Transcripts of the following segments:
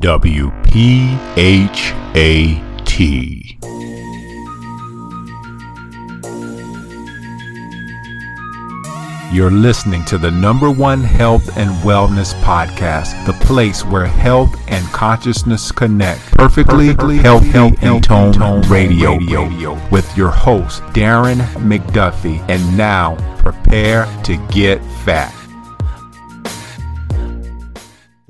WPHAT. You're listening to the number one health and wellness podcast, the place where health and consciousness connect. Perfectly, Perfectly healthy, healthy and tone, tone radio, radio with your host, Darren McDuffie. And now, prepare to get fat.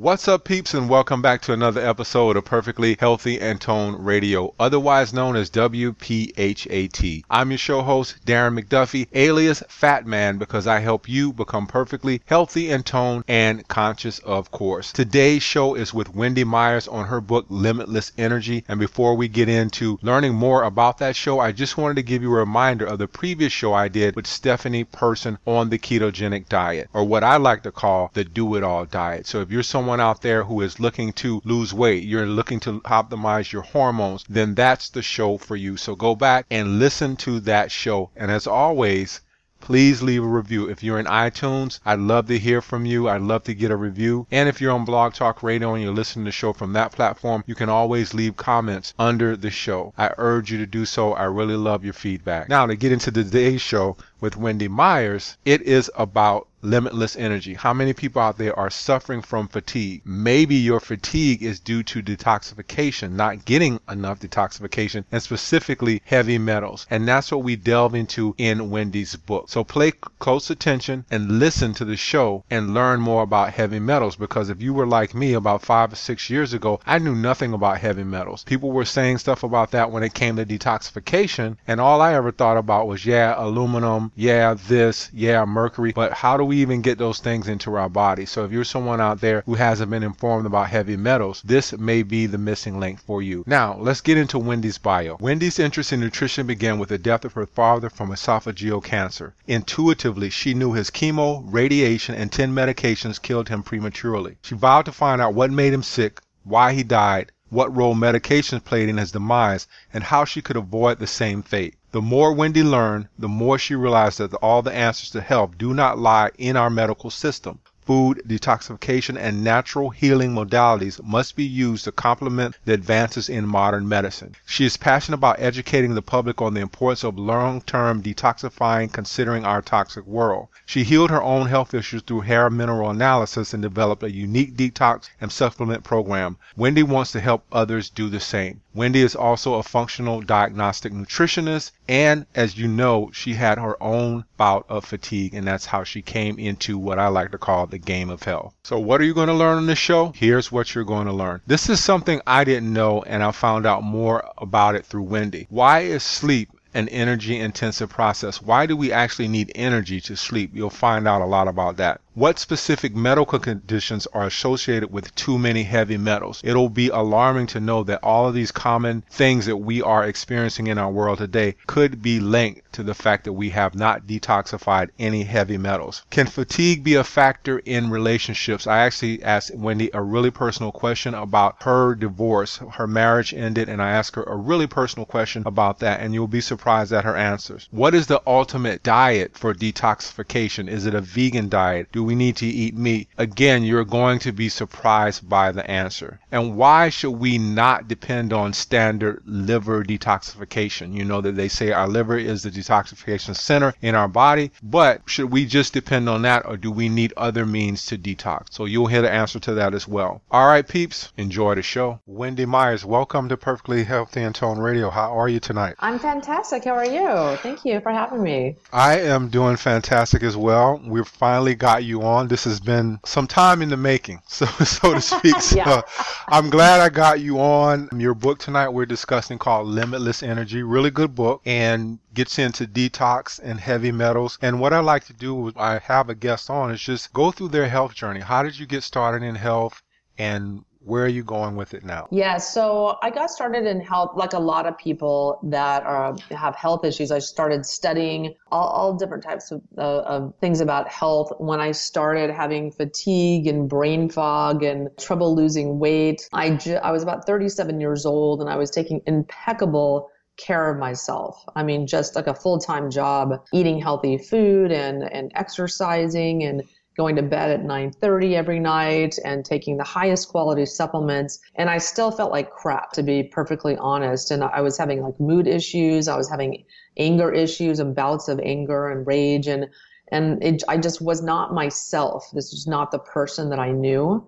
What's up, peeps, and welcome back to another episode of Perfectly Healthy and Toned Radio, otherwise known as WPHAT. I'm your show host, Darren McDuffie, alias Fat Man, because I help you become perfectly healthy and toned and conscious, of course. Today's show is with Wendy Myers on her book, Limitless Energy. And before we get into learning more about that show, I just wanted to give you a reminder of the previous show I did with Stephanie Person on the ketogenic diet, or what I like to call the do it all diet. So if you're someone someone out there who is looking to lose weight, you're looking to optimize your hormones, then that's the show for you. So go back and listen to that show. And as always, please leave a review. If you're in iTunes, I'd love to hear from you. I'd love to get a review. And if you're on Blog Talk Radio and you're listening to the show from that platform, you can always leave comments under the show. I urge you to do so. I really love your feedback. Now, to get into today's show with Wendy Myers, it is about limitless energy. How many people out there are suffering from fatigue? Maybe your fatigue is due to detoxification, not getting enough detoxification, and specifically heavy metals. And that's what we delve into in Wendy's book. So play close attention and listen to the show and learn more about heavy metals because if you were like me about five or six years ago, I knew nothing about heavy metals. People were saying stuff about that when it came to detoxification, and all I ever thought about was, yeah, aluminum, yeah, this, yeah, mercury, but how do we even get those things into our body? So if you're someone out there who hasn't been informed about heavy metals, this may be the missing link for you. Now, let's get into Wendy's bio. Wendy's interest in nutrition began with the death of her father from esophageal cancer. Intuitively, she knew his chemo, radiation, and 10 medications killed him prematurely. She vowed to find out what made him sick, why he died, what role medications played in his demise, and how she could avoid the same fate. The more Wendy learned, the more she realized that all the answers to health do not lie in our medical system. Food, detoxification, and natural healing modalities must be used to complement the advances in modern medicine. She is passionate about educating the public on the importance of long term detoxifying considering our toxic world. She healed her own health issues through hair mineral analysis and developed a unique detox and supplement program. Wendy wants to help others do the same. Wendy is also a functional diagnostic nutritionist, and as you know, she had her own bout of fatigue, and that's how she came into what I like to call the game of health. So, what are you going to learn on this show? Here's what you're going to learn. This is something I didn't know, and I found out more about it through Wendy. Why is sleep an energy intensive process? Why do we actually need energy to sleep? You'll find out a lot about that what specific medical conditions are associated with too many heavy metals. It'll be alarming to know that all of these common things that we are experiencing in our world today could be linked to the fact that we have not detoxified any heavy metals. Can fatigue be a factor in relationships? I actually asked Wendy a really personal question about her divorce. Her marriage ended, and I asked her a really personal question about that, and you'll be surprised at her answers. What is the ultimate diet for detoxification? Is it a vegan diet? Do we need to eat meat? Again, you're going to be surprised by the answer. And why should we not depend on standard liver detoxification? You know that they say our liver is the detoxification center in our body, but should we just depend on that or do we need other means to detox? So you'll hear the answer to that as well. All right, peeps, enjoy the show. Wendy Myers, welcome to Perfectly Healthy and Toned Radio. How are you tonight? I'm fantastic. How are you? Thank you for having me. I am doing fantastic as well. We've finally got you on. This has been some time in the making, so so to speak. yeah. So I'm glad I got you on. Your book tonight we're discussing called Limitless Energy. Really good book and gets into detox and heavy metals. And what I like to do when I have a guest on is just go through their health journey. How did you get started in health and where are you going with it now? Yeah, so I got started in health like a lot of people that are, have health issues. I started studying all, all different types of, uh, of things about health when I started having fatigue and brain fog and trouble losing weight. I, ju- I was about 37 years old and I was taking impeccable care of myself. I mean, just like a full time job, eating healthy food and, and exercising and going to bed at 9:30 every night and taking the highest quality supplements and I still felt like crap to be perfectly honest and I was having like mood issues, I was having anger issues and bouts of anger and rage and and it, I just was not myself. This was not the person that I knew.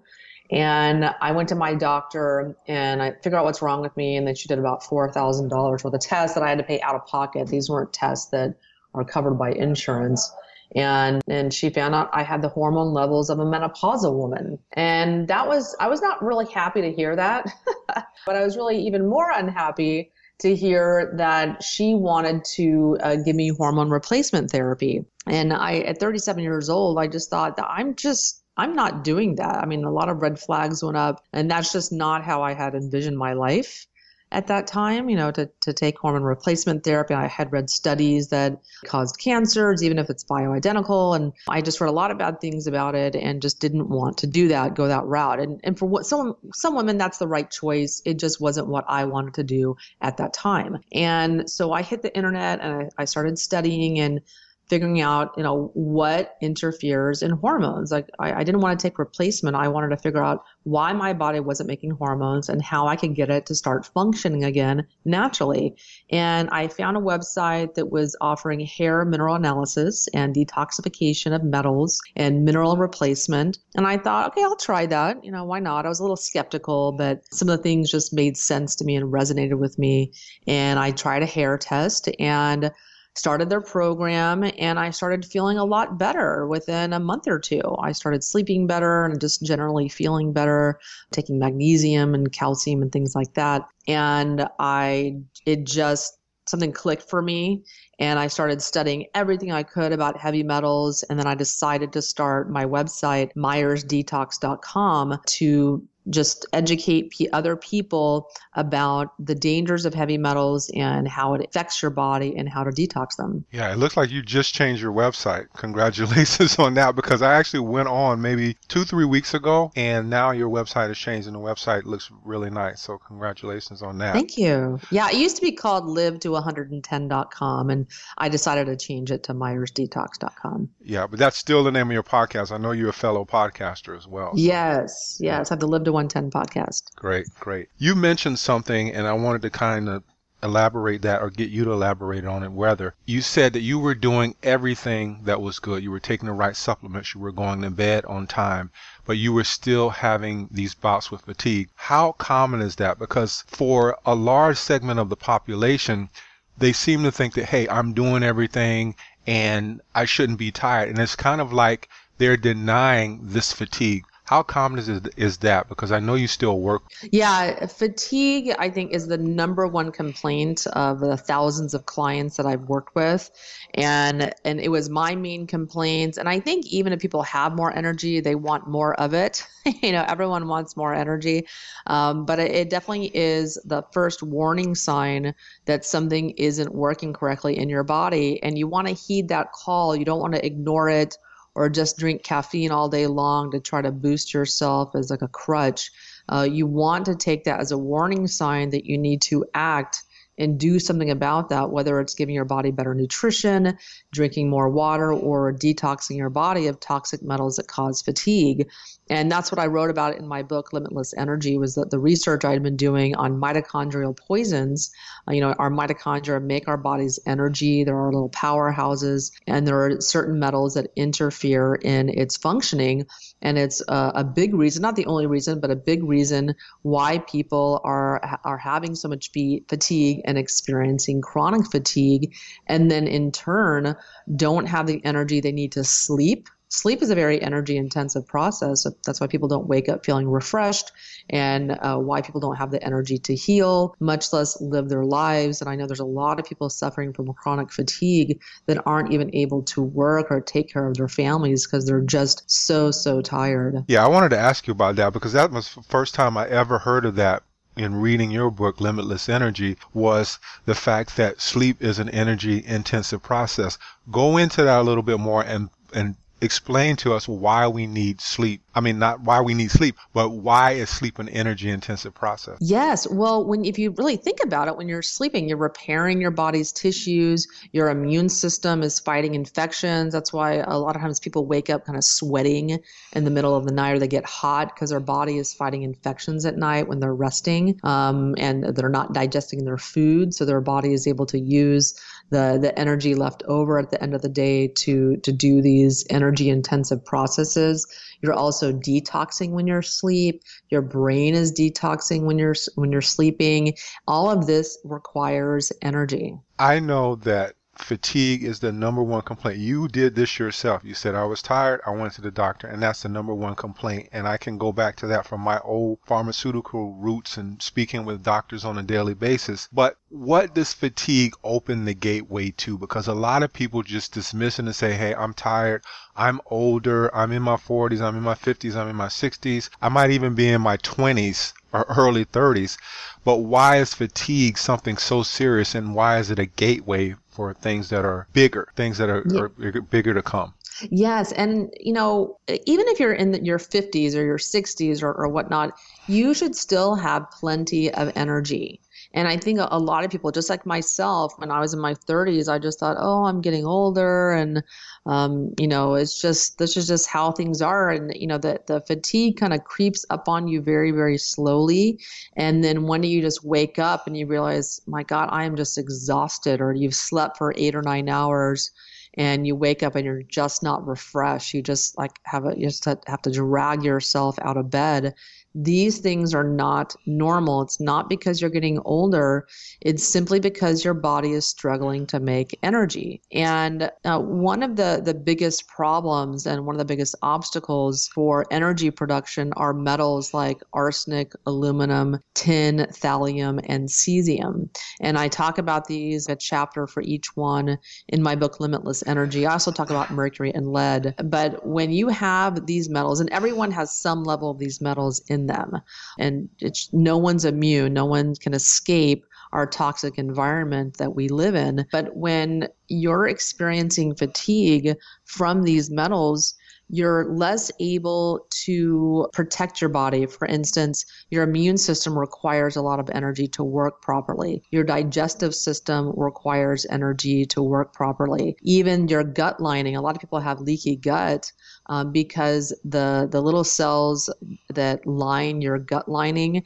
And I went to my doctor and I figured out what's wrong with me. And then she did about $4,000 worth of tests that I had to pay out of pocket. These weren't tests that are covered by insurance. And, and she found out I had the hormone levels of a menopausal woman. And that was, I was not really happy to hear that, but I was really even more unhappy to hear that she wanted to uh, give me hormone replacement therapy. And I, at 37 years old, I just thought that I'm just, I'm not doing that. I mean, a lot of red flags went up, and that's just not how I had envisioned my life at that time, you know, to, to take hormone replacement therapy. I had read studies that caused cancers, even if it's bioidentical. And I just read a lot of bad things about it and just didn't want to do that, go that route. And, and for what some, some women, that's the right choice. It just wasn't what I wanted to do at that time. And so I hit the internet and I, I started studying and figuring out, you know, what interferes in hormones. Like I, I, didn't want to take replacement. I wanted to figure out why my body wasn't making hormones and how I could get it to start functioning again naturally. And I found a website that was offering hair mineral analysis and detoxification of metals and mineral replacement. And I thought, okay, I'll try that. You know, why not? I was a little skeptical, but some of the things just made sense to me and resonated with me. And I tried a hair test and started their program and I started feeling a lot better within a month or two. I started sleeping better and just generally feeling better, taking magnesium and calcium and things like that. And I, it just, something clicked for me and I started studying everything I could about heavy metals. And then I decided to start my website, myersdetox.com, to just educate p- other people about the dangers of heavy metals and how it affects your body and how to detox them. Yeah, it looks like you just changed your website. Congratulations on that because I actually went on maybe two, three weeks ago and now your website has changed and the website looks really nice. So congratulations on that. Thank you. Yeah, it used to be called live to 110.com and I decided to change it to myersdetox.com. Yeah, but that's still the name of your podcast. I know you're a fellow podcaster as well. So. Yes, yes. I have to 110 podcast. Great, great. You mentioned something, and I wanted to kind of elaborate that or get you to elaborate on it whether you said that you were doing everything that was good. You were taking the right supplements. You were going to bed on time but you were still having these bouts with fatigue. How common is that? Because for a large segment of the population they seem to think that hey i'm doing everything and i shouldn't be tired. And it's kind of like they're denying this fatigue how common is is that? Because I know you still work. Yeah, fatigue I think is the number one complaint of the thousands of clients that I've worked with, and and it was my main complaint. And I think even if people have more energy, they want more of it. you know, everyone wants more energy, um, but it, it definitely is the first warning sign that something isn't working correctly in your body, and you want to heed that call. You don't want to ignore it or just drink caffeine all day long to try to boost yourself as like a crutch. Uh, you want to take that as a warning sign that you need to act and do something about that, whether it's giving your body better nutrition, drinking more water, or detoxing your body of toxic metals that cause fatigue. And that's what I wrote about in my book, Limitless Energy, was that the research I'd been doing on mitochondrial poisons. Uh, you know, our mitochondria make our body's energy. There are little powerhouses, and there are certain metals that interfere in its functioning. And it's uh, a big reason, not the only reason, but a big reason why people are are having so much fatigue and experiencing chronic fatigue, and then in turn don't have the energy they need to sleep sleep is a very energy intensive process. That's why people don't wake up feeling refreshed and uh, why people don't have the energy to heal, much less live their lives. And I know there's a lot of people suffering from chronic fatigue that aren't even able to work or take care of their families because they're just so, so tired. Yeah, I wanted to ask you about that because that was the first time I ever heard of that in reading your book, Limitless Energy, was the fact that sleep is an energy intensive process. Go into that a little bit more and, and explain to us why we need sleep. I mean, not why we need sleep, but why is sleep an energy intensive process? Yes. Well, when if you really think about it, when you're sleeping, you're repairing your body's tissues. Your immune system is fighting infections. That's why a lot of times people wake up kind of sweating in the middle of the night, or they get hot because their body is fighting infections at night when they're resting, um, and they're not digesting their food, so their body is able to use the the energy left over at the end of the day to to do these energy intensive processes. You're also detoxing when you're asleep. Your brain is detoxing when you're when you're sleeping. All of this requires energy. I know that fatigue is the number one complaint. You did this yourself. You said, I was tired, I went to the doctor, and that's the number one complaint. And I can go back to that from my old pharmaceutical roots and speaking with doctors on a daily basis. But what does fatigue open the gateway to? Because a lot of people just dismiss it and say, hey, I'm tired. I'm older. I'm in my 40s. I'm in my 50s. I'm in my 60s. I might even be in my 20s or early 30s. But why is fatigue something so serious and why is it a gateway for things that are bigger, things that are, yeah. are bigger to come? Yes. And, you know, even if you're in your 50s or your 60s or, or whatnot, you should still have plenty of energy. And I think a, lot of people, just like myself, when I was in my 30s, I just thought, oh, I'm getting older, and um, you know, it's just this is just how things are, and you know, the the fatigue kind of creeps up on you very, very slowly, and then day you just wake up and you realize, my God, I am just exhausted, or you've slept for eight or nine hours and you wake up and you're just not refreshed. You just like have a, you just have to drag yourself out of bed these things are not normal. It's not because you're getting older, it's simply because your body is struggling to make energy. And uh, one of the, the biggest problems and one of the biggest obstacles for energy production are metals like arsenic, aluminum, tin, thallium, and cesium. And I talk about these, a chapter for each one in my book, Limitless Energy. I also talk about mercury and lead. But when you have these metals, and everyone has some level of these metals in in them. And it's no one's immune, no one can escape our toxic environment that we live in. But when you're experiencing fatigue from these metals, you're less able to protect your body. For instance, your immune system requires a lot of energy to work properly. Your digestive system requires energy to work properly. Even your gut lining, a lot of people have leaky gut um, because the the little cells that line your gut lining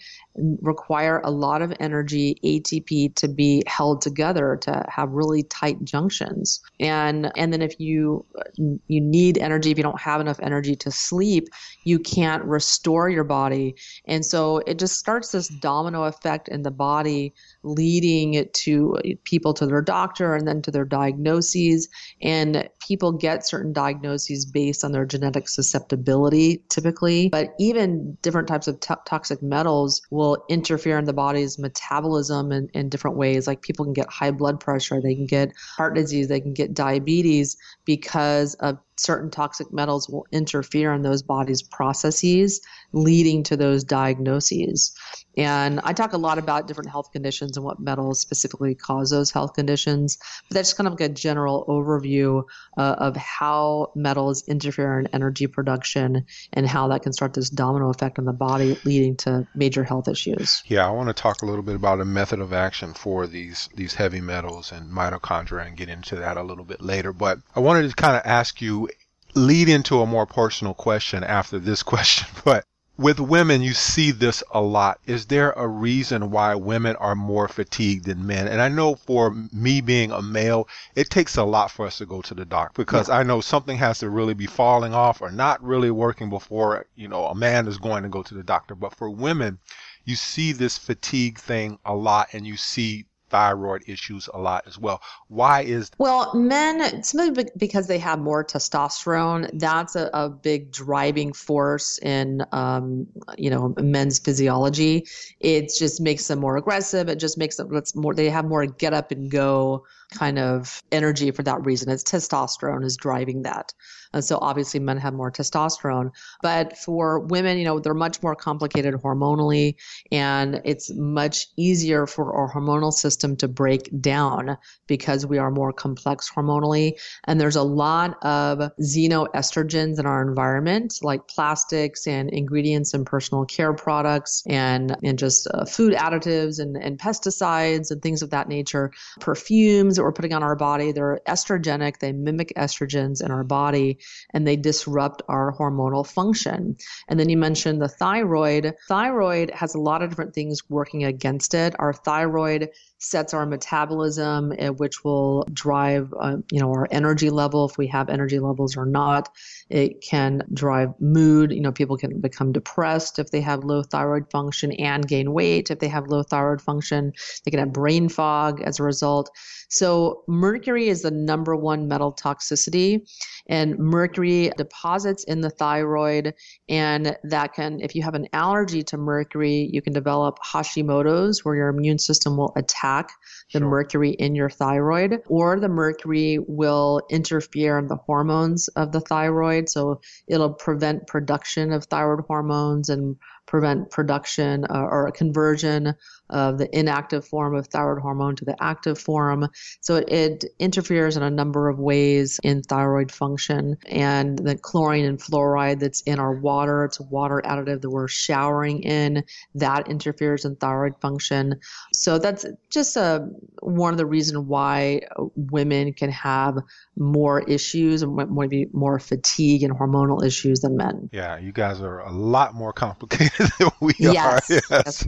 require a lot of energy ATP to be held together to have really tight junctions. And and then if you you need energy if you don't have enough energy to sleep you can't restore your body. And so it just starts this domino effect in the body leading it to uh, people to their doctor and then to their diagnoses and people get certain diagnoses based on their genetic susceptibility typically, but even different types of toxic metals will interfere in the body's metabolism in, in different ways. Like people can get high blood pressure, they can get heart disease, they can get diabetes because of certain toxic metals will interfere in those body's processes, leading to those diagnoses. And I talk a lot about different health conditions and what metals specifically cause those health conditions. But that's kind of like a general overview uh, of how metals interfere in energy production and how that can start this domino effect on the body, leading to major health issues. Yeah, I want to talk a little bit about a method of action for these these heavy metals and mitochondria and get into that a little bit later. But I wanted to kind of ask you lead into a more personal question after this question, but with women, you see this a lot. Is there a reason why women are more fatigued than men? And I know for me being a male, it takes a lot for us to go to the doctor because yeah. I know something has to really be falling off or not really working before, you know, a man is going to go to the doctor. But for women, you see this fatigue thing a lot and you see thyroid issues a lot as well. Why is well, men simply because they have more testosterone. That's a, a big driving force in um, you know men's physiology. It just makes them more aggressive. It just makes them more. They have more get up and go kind of energy for that reason. It's testosterone is driving that. And so obviously men have more testosterone. But for women, you know, they're much more complicated hormonally, and it's much easier for our hormonal system to break down because we are more complex hormonally. And there's a lot of xenoestrogens in our environment, like plastics and ingredients in personal care products and, and just uh, food additives and, and pesticides and things of that nature. Perfumes that we're putting on our body, they're estrogenic, they mimic estrogens in our body, and they disrupt our hormonal function. And then you mentioned the thyroid. Thyroid has a lot of different things working against it. Our thyroid sets our metabolism, eh, which will drive, uh, you know, our energy level if we have energy levels or not. It can drive mood. You know, people can become depressed if they have low thyroid function and gain weight if they have low thyroid function. They can have brain fog as a result. So, mercury is the number one metal toxicity, and mercury deposits in the thyroid. And that can, if you have an allergy to mercury, you can develop Hashimoto's, where your immune system will attack the sure. mercury in your thyroid, or the mercury will interfere in the hormones of the thyroid. So, it'll prevent production of thyroid hormones and prevent production uh, or a conversion of the inactive form of thyroid hormone to the active form. So it, it, interferes in a number of ways in thyroid function. And the chlorine and fluoride that's in our water, it's a water additive that we're showering in, that interferes in thyroid function. So that's just a, one of the reasons why women can have more issues and maybe more fatigue and hormonal issues than men. Yeah, you guys are a lot more complicated than we yes. are. Yes. yes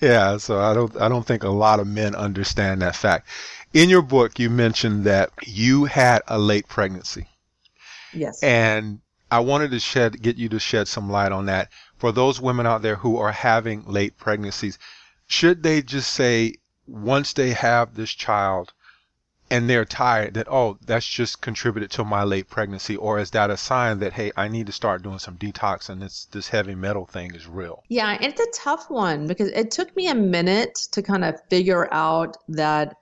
yeah. yeah. So I don't I don't think a lot of men understand that fact. In your book, you mentioned that you had a late pregnancy. Yes. And I wanted to shed get you to shed some light on that for those women out there who are having late pregnancies. Should they just say once they have this child, and they're tired that oh that's just contributed to my late pregnancy or is that a sign that hey i need to start doing some detox and this this heavy metal thing is real. Yeah it's a tough one because it took me a minute to kind of figure out that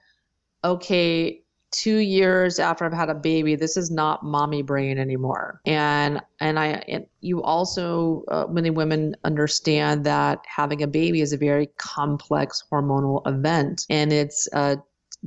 okay two years after i've had a baby this is not mommy brain anymore. And and i and you also uh, many women understand that having a baby is a very complex hormonal event and it's uh,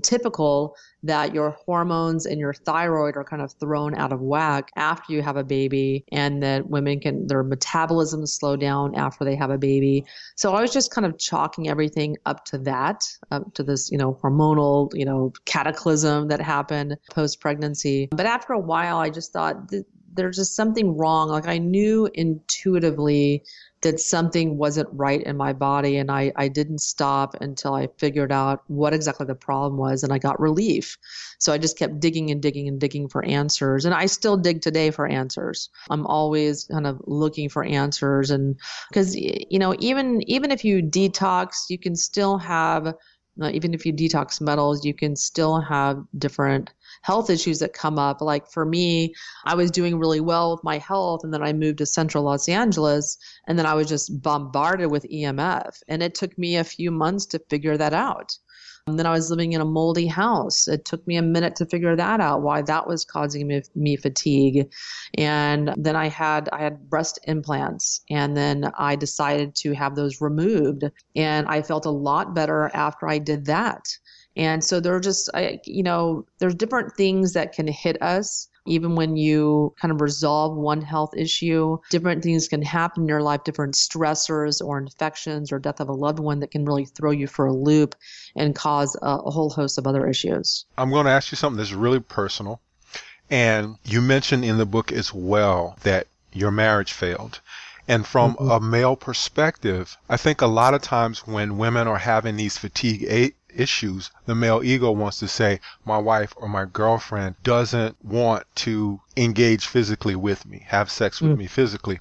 typical that your hormones and your thyroid are kind of thrown out of whack after you have a baby and that women can their metabolism slow down after they have a baby. So i was just kind of chalking everything up to that up to this you know hormonal you know cataclysm that happened post pregnancy but after a while i just thought th- there's just something wrong. Like i knew intuitively that something wasn't right in my body and I, I didn't stop until I figured out what exactly the problem was and I got relief. So I just kept digging and digging and digging for answers. And I still dig today for answers. I'm always kind of looking for answers and because you know even even if you detox, you can still have uh, even if you detox metals, you can still have different health issues that come up. Like for me, I was doing really well with my health, and then I moved to central Los Angeles, and then I was just bombarded with EMF. And it took me a few months to figure that out. And then I was living in a moldy house. It took me a minute to figure that out, why that was causing me, me fatigue. And then I had I had breast implants, and then I decided to have those removed, and I felt a lot better after I did that. And so there are just, you know, there's different things that can hit us. Even when you kind of resolve one health issue, different things can happen in your life, different stressors or infections or death of a loved one that can really throw you for a loop and cause a, a whole host of other issues. I'm going to ask you something that's really personal. And you mentioned in the book as well that your marriage failed. And from mm-hmm. a male perspective, I think a lot of times when women are having these fatigue issues, the male ego wants to say, my wife or my girlfriend doesn't want to engage physically with me, have sex with mm. me physically.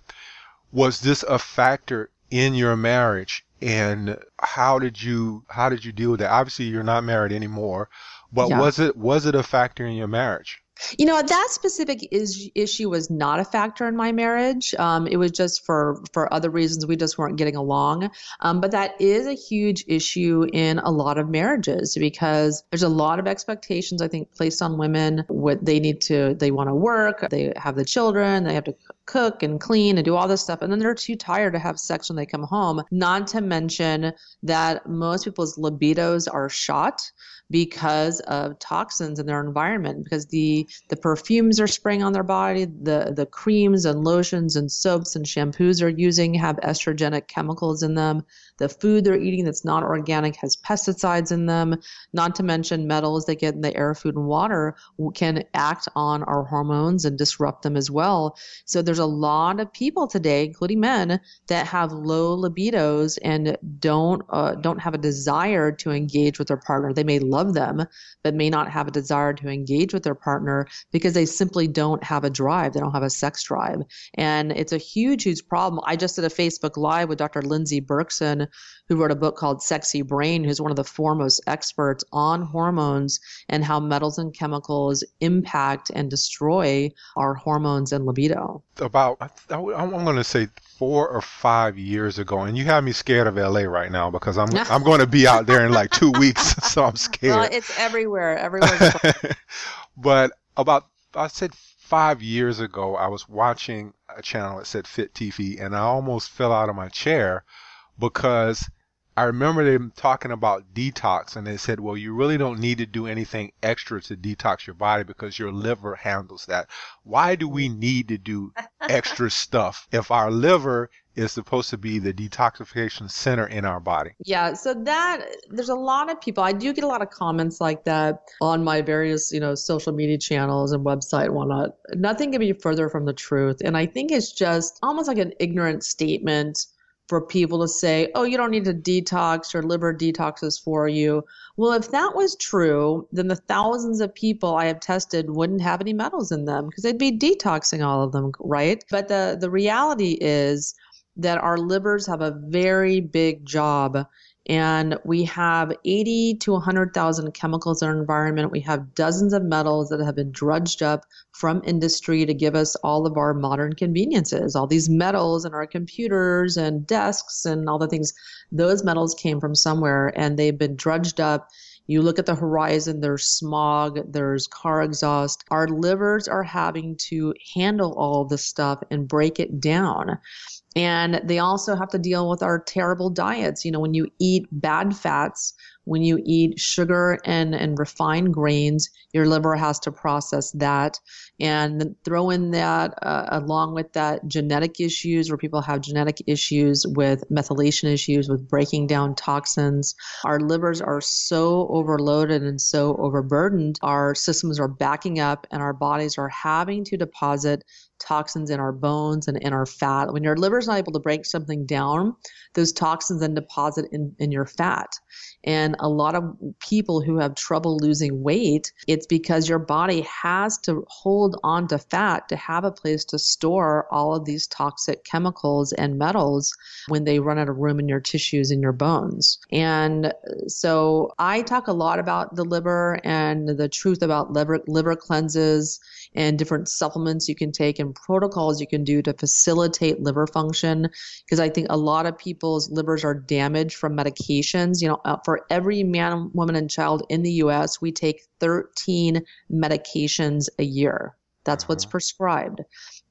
Was this a factor in your marriage? And how did you how did you deal with that? Obviously, you're not married anymore, but yeah. was it was it a factor in your marriage? You know, that specific is, issue was not a factor in my marriage. Um, it was just for for other reasons. We just weren't getting along. Um, but that is a huge issue in a lot of marriages because there's a lot of expectations I think placed on women. What they need to, they want to work, they have the children, they have to cook and clean and do all this stuff, and then they're too tired to have sex when they come home. Not to mention that most people's libidos are shot because of toxins in their environment because the the perfumes are spraying on their body the the creams and lotions and soaps and shampoos they're using have estrogenic chemicals in them the food they're eating that's not organic has pesticides in them, not to mention metals they get in the air, food, and water can act on our hormones and disrupt them as well. So there's a lot of people today, including men, that have low libidos and don't uh, don't have a desire to engage with their partner. They may love them, but may not have a desire to engage with their partner because they simply don't have a drive. They don't have a sex drive, and it's a huge, huge problem. I just did a Facebook Live with Dr. Lindsey Berkson, who wrote a book called Sexy Brain, who's one of the foremost experts on hormones and how metals and chemicals impact and destroy our hormones and libido. About, I'm going to say four or five years ago, and you have me scared of LA right now because I'm I'm going to be out there in like two weeks, so I'm scared. Well, it's everywhere, everywhere. but about I said five years ago, I was watching a channel that said Fit TV, and I almost fell out of my chair because I remember them talking about detox and they said, well, you really don't need to do anything extra to detox your body because your liver handles that. Why do we need to do extra stuff if our liver is supposed to be the detoxification center in our body? Yeah, so that there's a lot of people. I do get a lot of comments like that on my various, you know, social media channels and website and whatnot. Nothing can be further from the truth. And I think it's just almost like an ignorant statement for people to say, oh, you don't need to detox, your liver detoxes for you. Well, if that was true, then the thousands of people I have tested wouldn't have any metals in them because they'd be detoxing all of them, right? But the, the reality is that our livers have a very big job and we have 80 to 100,000 chemicals in our environment. We have dozens of metals that have been drudged up from industry to give us all of our modern conveniences. All these metals in our computers and desks and all the things, those metals came from somewhere and they've been drudged up. You look at the horizon, there's smog, there's car exhaust. Our livers are having to handle all this stuff and break it down. And they also have to deal with our terrible diets. You know, when you eat bad fats, when you eat sugar and, and refined grains, your liver has to process that and throw in that uh, along with that genetic issues where people have genetic issues with methylation issues with breaking down toxins. Our livers are so overloaded and so overburdened. Our systems are backing up and our bodies are having to deposit toxins in our bones and in our fat. When your liver is not able to break something down, those toxins then deposit in, in your fat. And a lot of people who have trouble losing weight, it's because your body has to hold on to fat to have a place to store all of these toxic chemicals and metals when they run out of room in your tissues and your bones. And so I talk a lot about the liver and the truth about liver, liver cleanses and different supplements you can take and protocols you can do to facilitate liver function. Because I think a lot of people's livers are damaged from medications. You know, uh, for every man, woman, and child in the US, we take 13 medications a year. That's what's uh-huh. prescribed.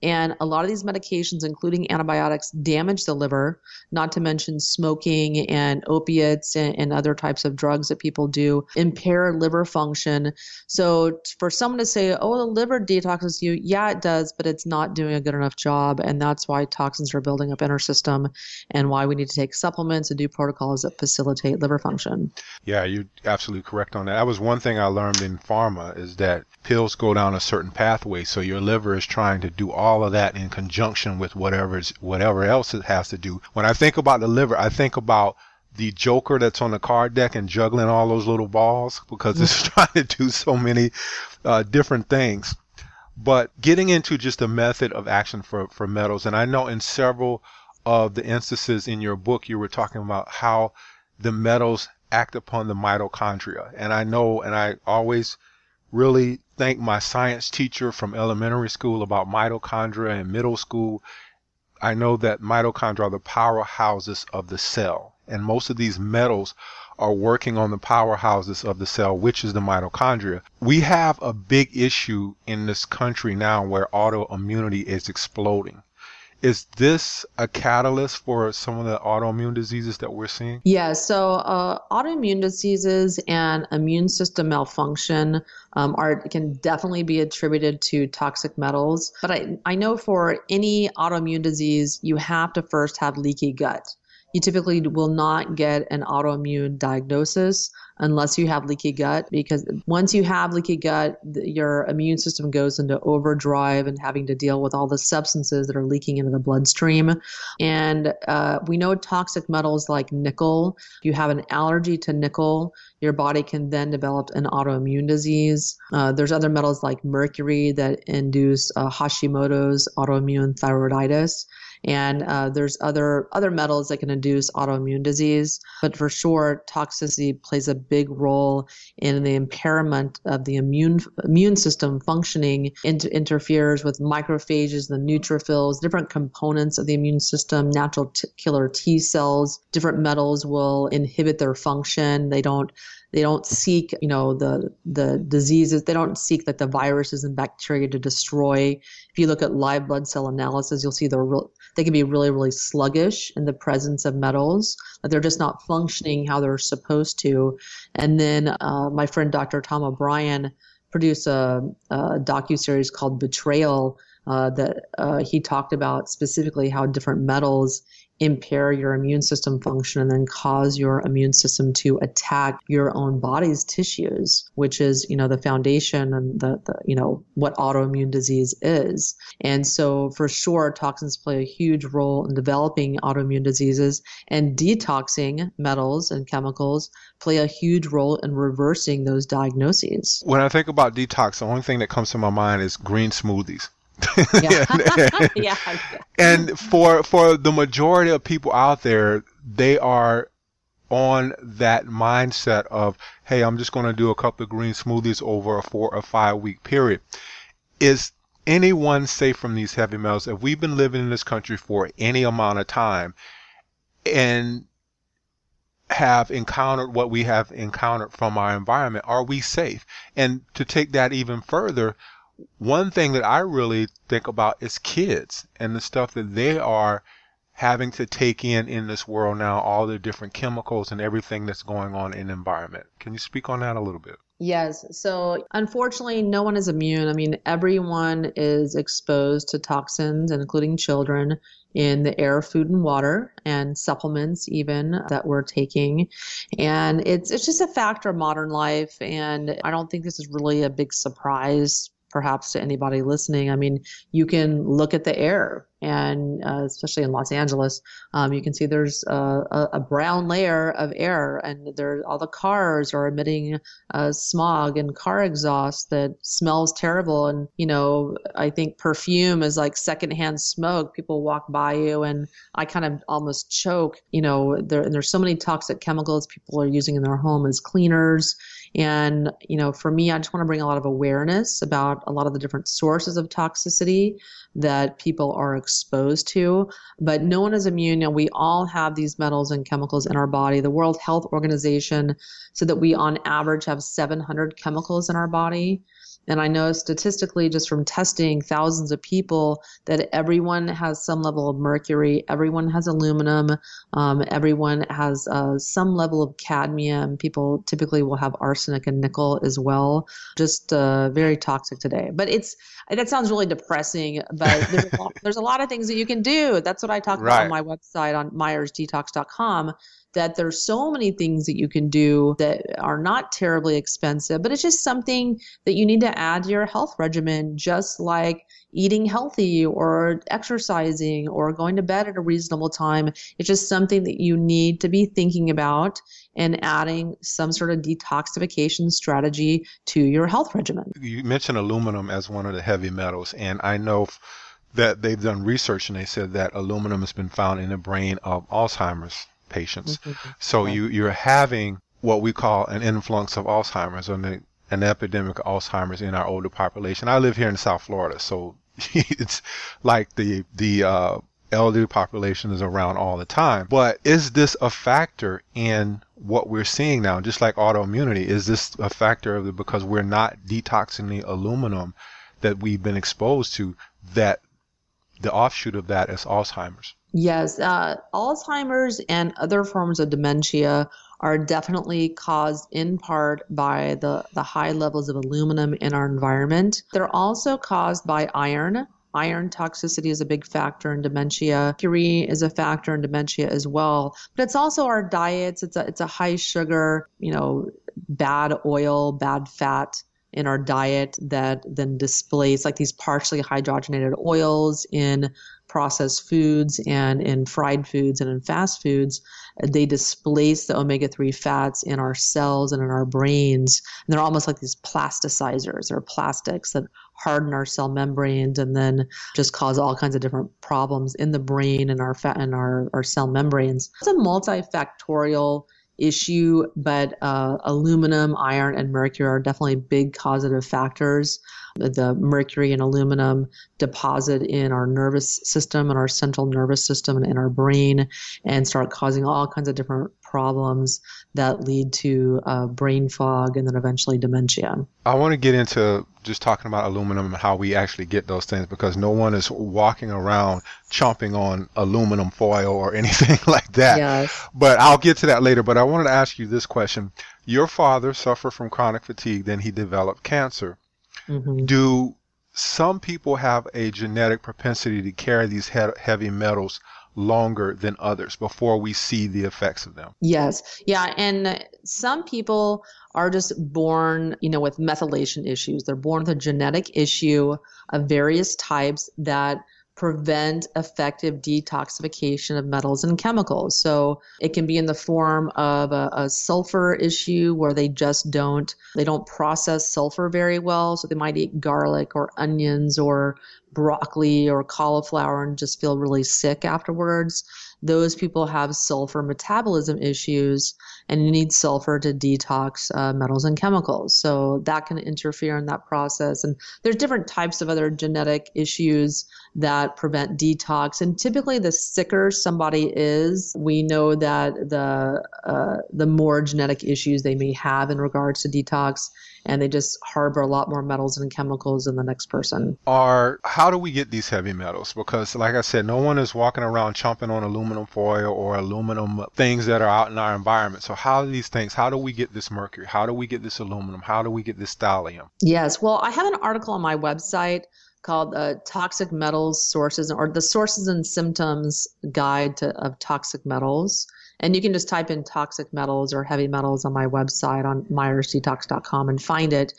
And a lot of these medications, including antibiotics, damage the liver, not to mention smoking and opiates and, and, other types of drugs that people do impair liver function. So for someone to say, oh, the liver detoxes you, yeah, it does, but it's not doing a good enough job. And that's why toxins are building up in our system and why we need to take supplements and do protocols that facilitate liver function. Yeah, you're absolutely correct on that. That was one thing I learned in pharma is that pills go down a certain pathway. So your liver is trying to do all all of that in conjunction with whatever whatever else it has to do. When I think about the liver, I think about the Joker that's on the card deck and juggling all those little balls because it's mm-hmm. trying to do so many uh, different things. But getting into just a method of action for, for metals, and I know in several of the instances in your book, you were talking about how the metals act upon the mitochondria. And I know, and I always really thank my science teacher from elementary school about mitochondria and middle school. I know that mitochondria are the powerhouses of the cell, and most of these metals are working on the powerhouses of the cell, which is the mitochondria. We have a big issue in this country now where autoimmunity is exploding. Is this a catalyst for some of the autoimmune diseases that we're seeing? Yeah, so uh, autoimmune diseases and immune system malfunction um, are can definitely be attributed to toxic metals. But I, I know for any autoimmune disease, you have to first have leaky gut you typically will not get an autoimmune diagnosis unless you have leaky gut because once you have leaky gut your immune system goes into overdrive and having to deal with all the substances that are leaking into the bloodstream. And uh, we know toxic metals like nickel if you have an allergy to nickel your body can then develop an autoimmune disease. Uh, there's other metals like mercury that induce uh, hashimoto's autoimmune thyroiditis and uh, there's other other metals that can induce autoimmune disease but for sure toxicity plays a big role in the impairment of the immune immune system functioning inter- interferes with macrophages, the neutrophils different components of the immune system natural t- killer t cells. Different metals will inhibit their function. They don't they don't seek you know the the diseases they don't seek like the viruses and bacteria to destroy. If you look at live blood cell analysis you'll see real, they can be really really sluggish in the presence of metals that they're just not functioning how they're supposed to. And then uh, my friend dr tom o'bryan produced a, a docu-series called betrayal uh, that uh, he talked about specifically how different metals impair your immune system function and then cause your immune system to attack your own body's tissues which is you know the foundation and the, the you know what autoimmune disease is. And so for sure toxins play a huge role in developing autoimmune diseases and detoxing metals and chemicals play a huge role in reversing those diagnoses. When i think about detox the only thing that comes to my mind is green smoothies yeah. yeah, yeah. And for for the majority of people out there, they are on that mindset of, hey, I'm just going to do a couple of green smoothies over a four or five week period. Is anyone safe from these heavy metals? If we've been living in this country for any amount of time and have encountered what we have encountered from our environment, are we safe? And to take that even further, one thing that I really think about is kids and the stuff that they are having to take in in this world now, all the different chemicals and everything that's going on in the environment. Can you speak on that a little bit? Yes. So unfortunately, no one is immune. I mean, everyone is exposed to toxins, including children, in the air, food, and water, and supplements even that we're taking. And it's it's just a factor of modern life. And I don't think this is really a big surprise perhaps to anybody listening. I mean, you can look at the air, and uh, especially in Los Angeles, um, you can see there's a, a, brown layer of air, and there all the cars are emitting uh, smog and car exhaust that smells terrible. And you know, I think perfume is like secondhand smoke. People walk by you, and I kind of almost choke. You know, there and there's so many toxic chemicals people are using in their home as cleaners and, you know, for me, I just want to bring a lot of awareness about a lot of the different sources of toxicity that people are exposed to. But no one is immune. Know, we all have these metals and chemicals in our body. The World Health Organization said that we, on average, have 700 chemicals in our body. And I know statistically, just from testing thousands of people, that everyone has some level of mercury, everyone has aluminum, um, everyone has uh, some level of cadmium. People typically will have arsenic and nickel as well. Just uh, very toxic today. But it's that sounds really depressing. But there's a, lot, there's a lot of things that you can do. That's what I talk right. about on my website on myersdetox.com that there's so many things that you can do that are not terribly expensive, but it's just something that you need to add to your health regimen, just like eating healthy or exercising or going to bed at a reasonable time. It's just something that you need to be thinking about and adding some sort of detoxification strategy to your health regimen. You mentioned aluminum as one of the heavy metals, and I know that they've done research and they said that aluminum has been found in the brain of Alzheimer's patients. Mm-hmm. So you, you're having what we call an influx of Alzheimer's and the, an epidemic of Alzheimer's in our older population. I live here in South Florida, so it's like the the uh, elderly population is around all the time. But is this a factor in what we're seeing now? Just like autoimmunity, is this a factor of the, because we're not detoxing the aluminum that we've been exposed to that the offshoot of that is Alzheimer's? Yes, uh, Alzheimer's and other forms of dementia are definitely caused in part by the, the high levels of aluminum in our environment. They're also caused by iron. Iron toxicity is a big factor in dementia. Mercury is a factor in dementia as well. But it's also our diets. It's a, it's a high sugar, you know, bad oil, bad fat in our diet that then displays like these partially hydrogenated oils in processed foods and in fried foods and in fast foods they displace the omega-3 fats in our cells and in our brains. And they're almost like these plasticizers they're plastics that harden our cell membranes and then just cause all kinds of different problems in the brain and our fat and our, our cell membranes. It's a multifactorial issue, but uh, aluminum, iron, and mercury are definitely big causative factors. The mercury and aluminum deposit in our nervous system and our central nervous system and in our brain and start causing all kinds of different problems that lead to uh, brain fog and then eventually dementia. I want to get into just talking about aluminum and how we actually get those things because no one is walking around chomping on aluminum foil or anything like that. Yes. But I'll get to that later. But I wanted to ask you this question. Your father suffered from chronic fatigue, then he developed cancer. Mm-hmm. Do some people have a genetic propensity to carry these he- heavy metals longer than others before we see the effects of them. Yes. Yeah. And some people are just born, you know, with methylation issues. They're born with a genetic issue of various types that prevent effective detoxification of metals and chemicals. So it can be in the form of a, a, sulfur issue where they just don't they don't process sulfur very well, so they might eat garlic or onions or broccoli or cauliflower and just feel really sick afterwards those people have sulfur metabolism issues and you need sulfur to detox uh, metals and chemicals. So that can interfere in that process. And there's different types of other genetic issues that prevent detox. And typically, the sicker somebody is, we know that the uh, the more genetic issues they may have in regards to detox, and they just harbor a lot more metals and chemicals than the next person. Are how do we get these heavy metals? Because, like I said, no one is walking around chomping on aluminum foil or aluminum things that are out in our environment. So, how do these things? How do we get this mercury? How do we get this aluminum? How do we get this thallium? Yes. Well, I have an article on my website called uh, Toxic Metals Sources or the Sources and Symptoms Guide to, of Toxic Metals. And you can just type in toxic metals or heavy metals on my website on myersdetox.com and find it.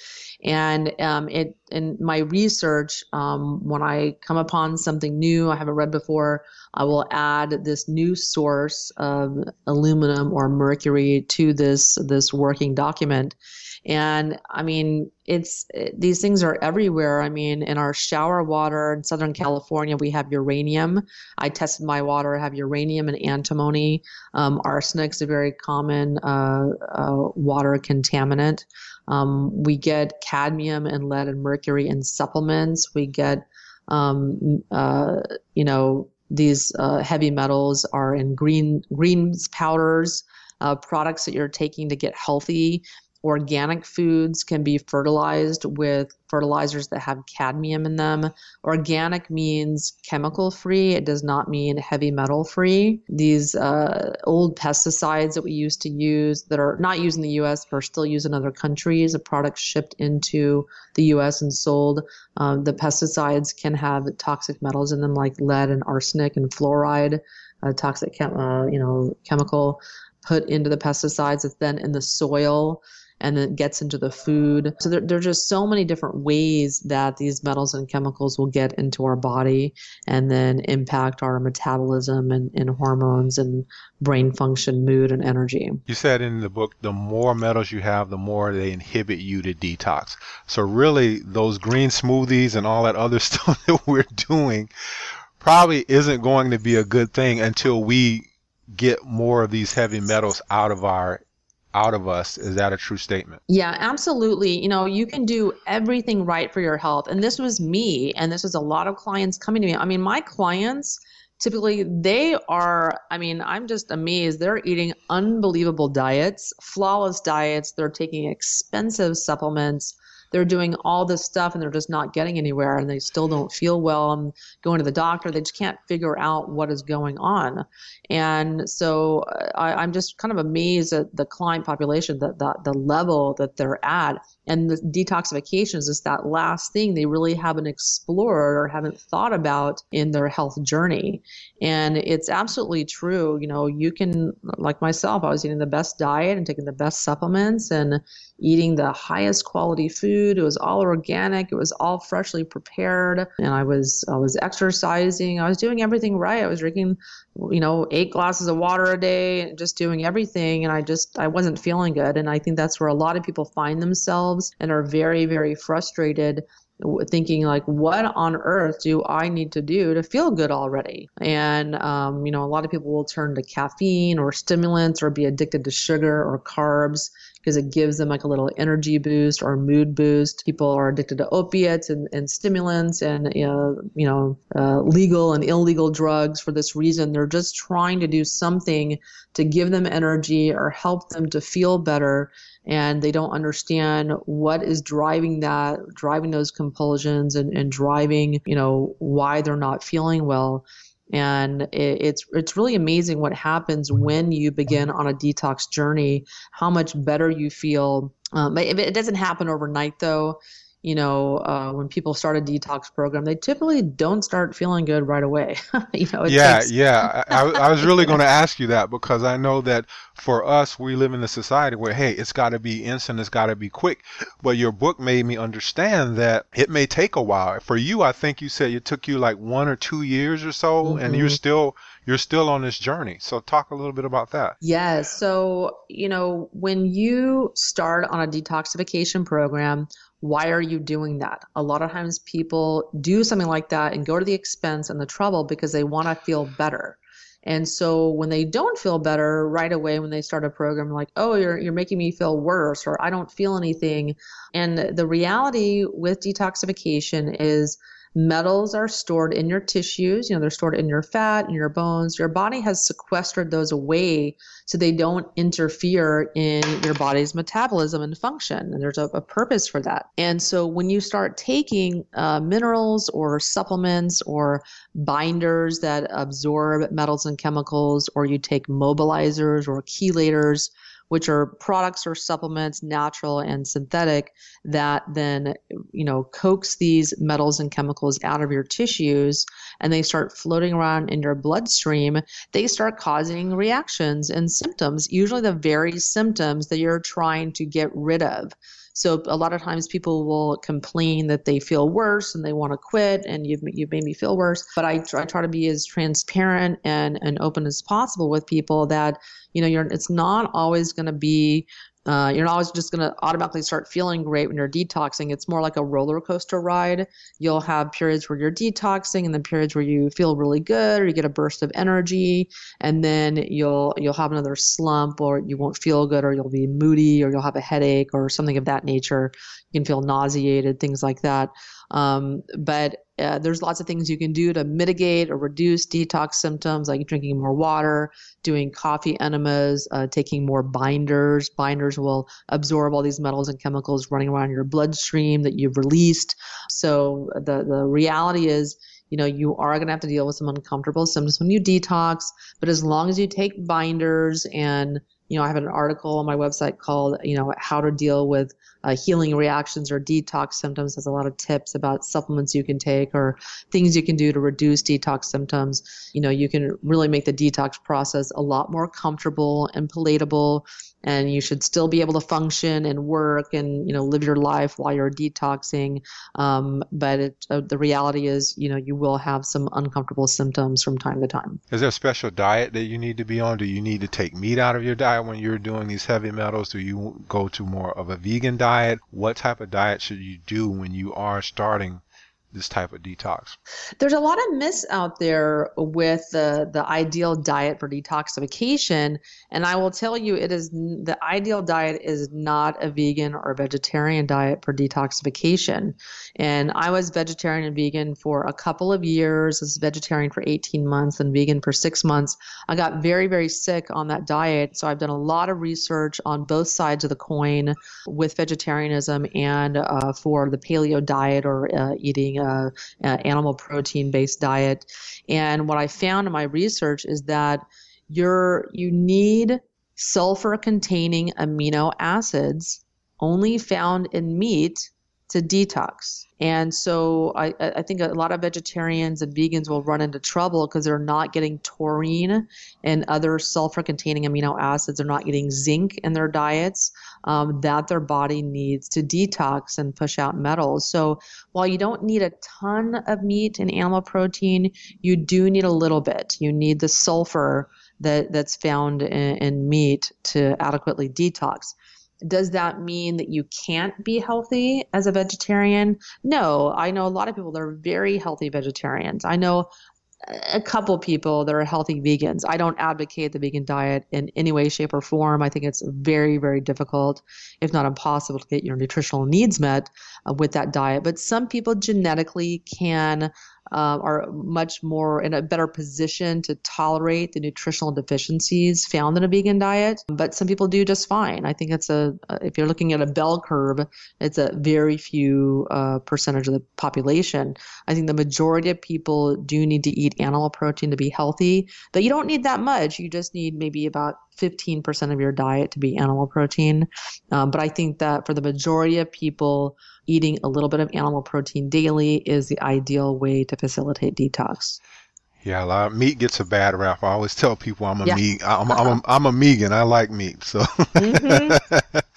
And um, it in my research, um, when I come upon something new I haven't read before, I will add this new source of aluminum or mercury to this this working document and I mean, it's these things are everywhere. I mean, in our shower water in Southern California, we have uranium. I tested my water, I have uranium and antimony. Um, arsenic is a very common uh, uh, water contaminant. Um, we get cadmium and lead and mercury in supplements. We get, um, uh, you know, these uh, heavy metals are in green greens powders. Uh, products that you're taking to get healthy Organic foods can be fertilized with fertilizers that have cadmium in them. Organic means chemical free, it does not mean heavy metal free. These uh, old pesticides that we used to use that are not used in the US but are still used in other countries, a product shipped into the US and sold, um, the pesticides can have toxic metals in them like lead and arsenic and fluoride, a toxic chem- uh, you know, chemical put into the pesticides. It's then in the soil and it gets into the food. So there, there are just so many different ways that these metals and chemicals will get into our body and then impact our metabolism and, and hormones and brain function, mood, and energy. You said in the book, the more metals you have, the more they inhibit you to detox. So really, those green smoothies and all that other stuff that we're doing probably isn't going to be a good thing until we get more of these heavy metals out of our out of us. Is that a true statement? Yeah, absolutely. You know, you can do everything right for your health. And this was me, and this was a lot of clients coming to me. I mean, my clients typically they are i mean i'm just amazed they're eating unbelievable diets flawless diets they're taking expensive supplements they're doing all this stuff and they're just not getting anywhere and they still don't feel well and going to the doctor. They just can't figure out what is going on. And so uh, I, am just kind of amazed at the client population that the, the level that they're at. And the detoxification is just that last thing they really haven't explored or haven't thought about in their health journey. And it's absolutely true you know you can like myself i was eating the best diet and taking the best supplements and eating the highest quality food it was all organic. It was all freshly prepared. And i was i was exercising. I was doing everything right. I was drinking you know eight glasses of water a day and just doing everything. And i just i wasn't feeling good. And i think that's where a lot of people find themselves and are very very frustrated thinking like what on earth do i need to do to feel good already? And um, you know a lot of people will turn to caffeine or stimulants or be addicted to sugar or carbs because it gives them like a little energy boost or mood boost. People are addicted to opiates and, and stimulants and you know, you know uh, legal and illegal drugs for this reason. They're just trying to do something to give them energy or help them to feel better and they don't understand what is driving that driving those compulsions and, and driving you know why they're not feeling well and it's it's really amazing what happens when you begin on a detox journey how much better you feel. Um, it doesn't happen overnight though you know, uh, when people start a detox program, they typically don't start feeling good right away. you know, yeah, takes... yeah. I, I, was really going to ask you that because I know that for us, we live in a society where, hey, it's got to be instant, it's got to be quick. But your book made me understand that it may take a while. For you, I think you said it took you like one or two years or so, mm-hmm. and you're mm-hmm. still you're still on this journey. So talk a little bit about that. Yes. So, you know, when you start on a detoxification program, why are you doing that? A lot of times people do something like that and go to the expense and the trouble because they want to feel better. And so when they don't feel better right away when they start a program like, "Oh, you're you're making me feel worse," or "I don't feel anything." And the reality with detoxification is Metals are stored in your tissues, you know, they're stored in your fat, in your bones. Your body has sequestered those away so they don't interfere in your body's metabolism and function. And there's a, a purpose for that. And so when you start taking uh, minerals or supplements or binders that absorb metals and chemicals, or you take mobilizers or chelators, which are products or supplements, natural and synthetic, that then, you know, coax these metals and chemicals out of your tissues and they start floating around in your bloodstream, they start causing reactions and symptoms, usually the very symptoms that you're trying to get rid of. So a lot of times people will complain that they feel worse and they want to quit and you've, you've made me feel worse. But I try, I try to be as transparent and, and open as possible with people that, you know, you're, it's not always going to be uh, you're not always just going to automatically start feeling great when you're detoxing. It's more like a roller coaster ride. You'll have periods where you're detoxing, and then periods where you feel really good, or you get a burst of energy, and then you'll you'll have another slump, or you won't feel good, or you'll be moody, or you'll have a headache, or something of that nature. You can feel nauseated, things like that. Um, but uh, there's lots of things you can do to mitigate or reduce detox symptoms, like drinking more water, doing coffee enemas, uh, taking more binders. Binders will absorb all these metals and chemicals running around your bloodstream that you've released. So the the reality is you know you are going to have to deal with some uncomfortable symptoms when you detox but as long as you take binders and you know i have an article on my website called you know how to deal with uh, healing reactions or detox symptoms has a lot of tips about supplements you can take or things you can do to reduce detox symptoms. You know, you can really make the detox process a lot more comfortable and palatable and you should still be able to function and work and you know live your life while you're detoxing. Um, but it, uh, the reality is you know you will have some uncomfortable symptoms from time to time. Is there a special diet that you need to be on? Do you need to take meat out of your diet when you're doing these heavy metals? Do you go to more of a vegan diet diet? What type of diet should you do when you are starting this type of detox? There's a lot of myths out there with the the ideal diet for detoxification, and I will tell you, it is the ideal diet is not a vegan or vegetarian diet for detoxification. And I was vegetarian and vegan for a couple of years. I was vegetarian for 18 months and vegan for six months. I got very very sick on that diet, so I've done a lot of research on both sides of the coin with vegetarianism and uh, for the paleo diet or uh, eating a animal protein based diet. And what I found in my research is that you're you need sulfur containing amino acids only found in meat to detox. And so I, I think a lot of vegetarians and vegans will run into trouble because they're not getting taurine and other sulfur containing amino acids. They're not getting zinc in their diets um, that their body needs to detox and push out metals. So while you don't need a ton of meat and animal protein, you do need a little bit. You need the sulfur that, that's found in, in meat to adequately detox does that mean that you can't be healthy as a vegetarian? No, I know a lot of people that are very healthy vegetarians. I know a couple people that are healthy vegans. I don't advocate the vegan diet in any way, shape, or form. I think it's very, very difficult, if not impossible, to get your nutritional needs met uh, with that diet. But some people genetically can uh, are much more in a better position to tolerate the nutritional deficiencies found in a vegan diet. But some people do just fine. I think it's a, if you're looking at a bell curve, it's a very few uh, percentage of the population. I think the majority of people do need to eat animal protein to be healthy, but you don't need that much. You just need maybe about 15% of your diet to be animal protein. Um, but I think that for the majority of people, eating a little bit of animal protein daily is the ideal way to facilitate detox. Yeah, a lot of meat gets a bad rap. I always tell people I'm a yeah. meat. I'm, I'm, a, I'm a vegan. I like meat. So. mm-hmm.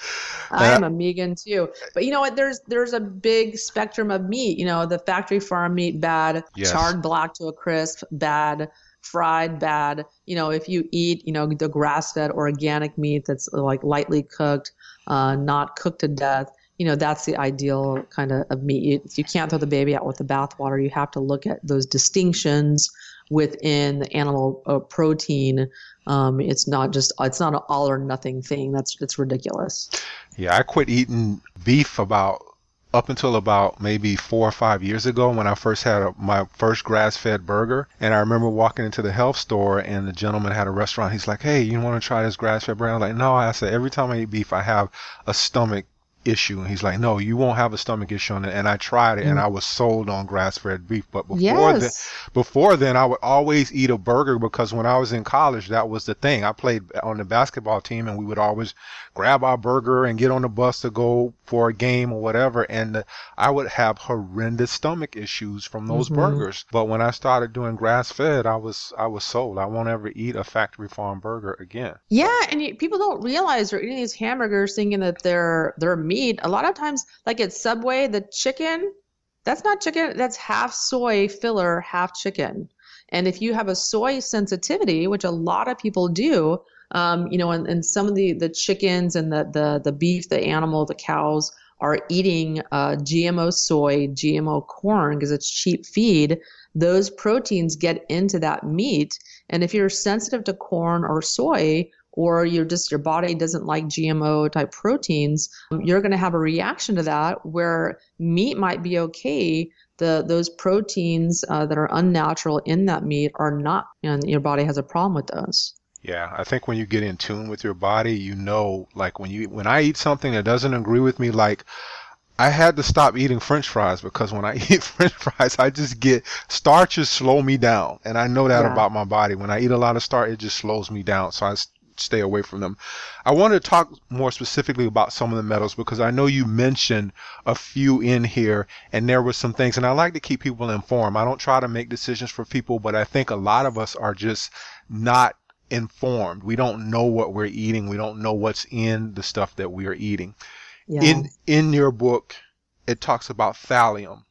I am a vegan too. But you know what? There's there's a big spectrum of meat. You know, the factory farm meat bad, yes. charred black to a crisp bad, fried bad. You know, if you eat you know the grass fed organic meat that's like lightly cooked, uh, not cooked to death you know that's the ideal kind of, of meat you, you can't throw the baby out with the bathwater you have to look at those distinctions within the animal uh, protein um, it's not just it's not an all or nothing thing that's it's ridiculous yeah i quit eating beef about up until about maybe four or five years ago when I first had a, my first grass fed burger. And I remember walking into the health store and the gentleman had a restaurant. He's like, Hey, you want to try this grass fed burger? I was like, No, I said, every time I eat beef, I have a stomach issue and he's like no you won't have a stomach issue on it and i tried it mm. and i was sold on grass-fed beef but before yes. then before then i would always eat a burger because when i was in college that was the thing i played on the basketball team and we would always grab our burger and get on the bus to go for a game or whatever and i would have horrendous stomach issues from those mm-hmm. burgers but when i started doing grass-fed i was i was sold i won't ever eat a factory farm burger again yeah and you, people don't realize they're eating these hamburgers thinking that they're they're meat, a lot of times, like at Subway, the chicken, that's not chicken, that's half soy filler, half chicken. And if you have a soy sensitivity, which a lot of people do, um, you know, and, and some of the, the chickens and the, the, the beef, the animal, the cows are eating uh, GMO soy, GMO corn because it's cheap feed, those proteins get into that meat. And if you're sensitive to corn or soy, or you're just your body doesn't like GMO type proteins, you're going to have a reaction to that where meat might be okay. The those proteins uh, that are unnatural in that meat are not, and your body has a problem with those. Yeah, I think when you get in tune with your body, you know, like when you when I eat something that doesn't agree with me, like I had to stop eating french fries because when I eat french fries, I just get starches slow me down. And I know that yeah. about my body. When I eat a lot of starch, it just slows me down. So I stay away from them. I want to talk more specifically about some of the metals because I know you mentioned a few in here and there were some things and I like to keep people informed. I don't try to make decisions for people, but I think a lot of us are just not informed. We don't know what we're eating. We don't know what's in the stuff that we are eating. Yeah. In in your book, it talks about thallium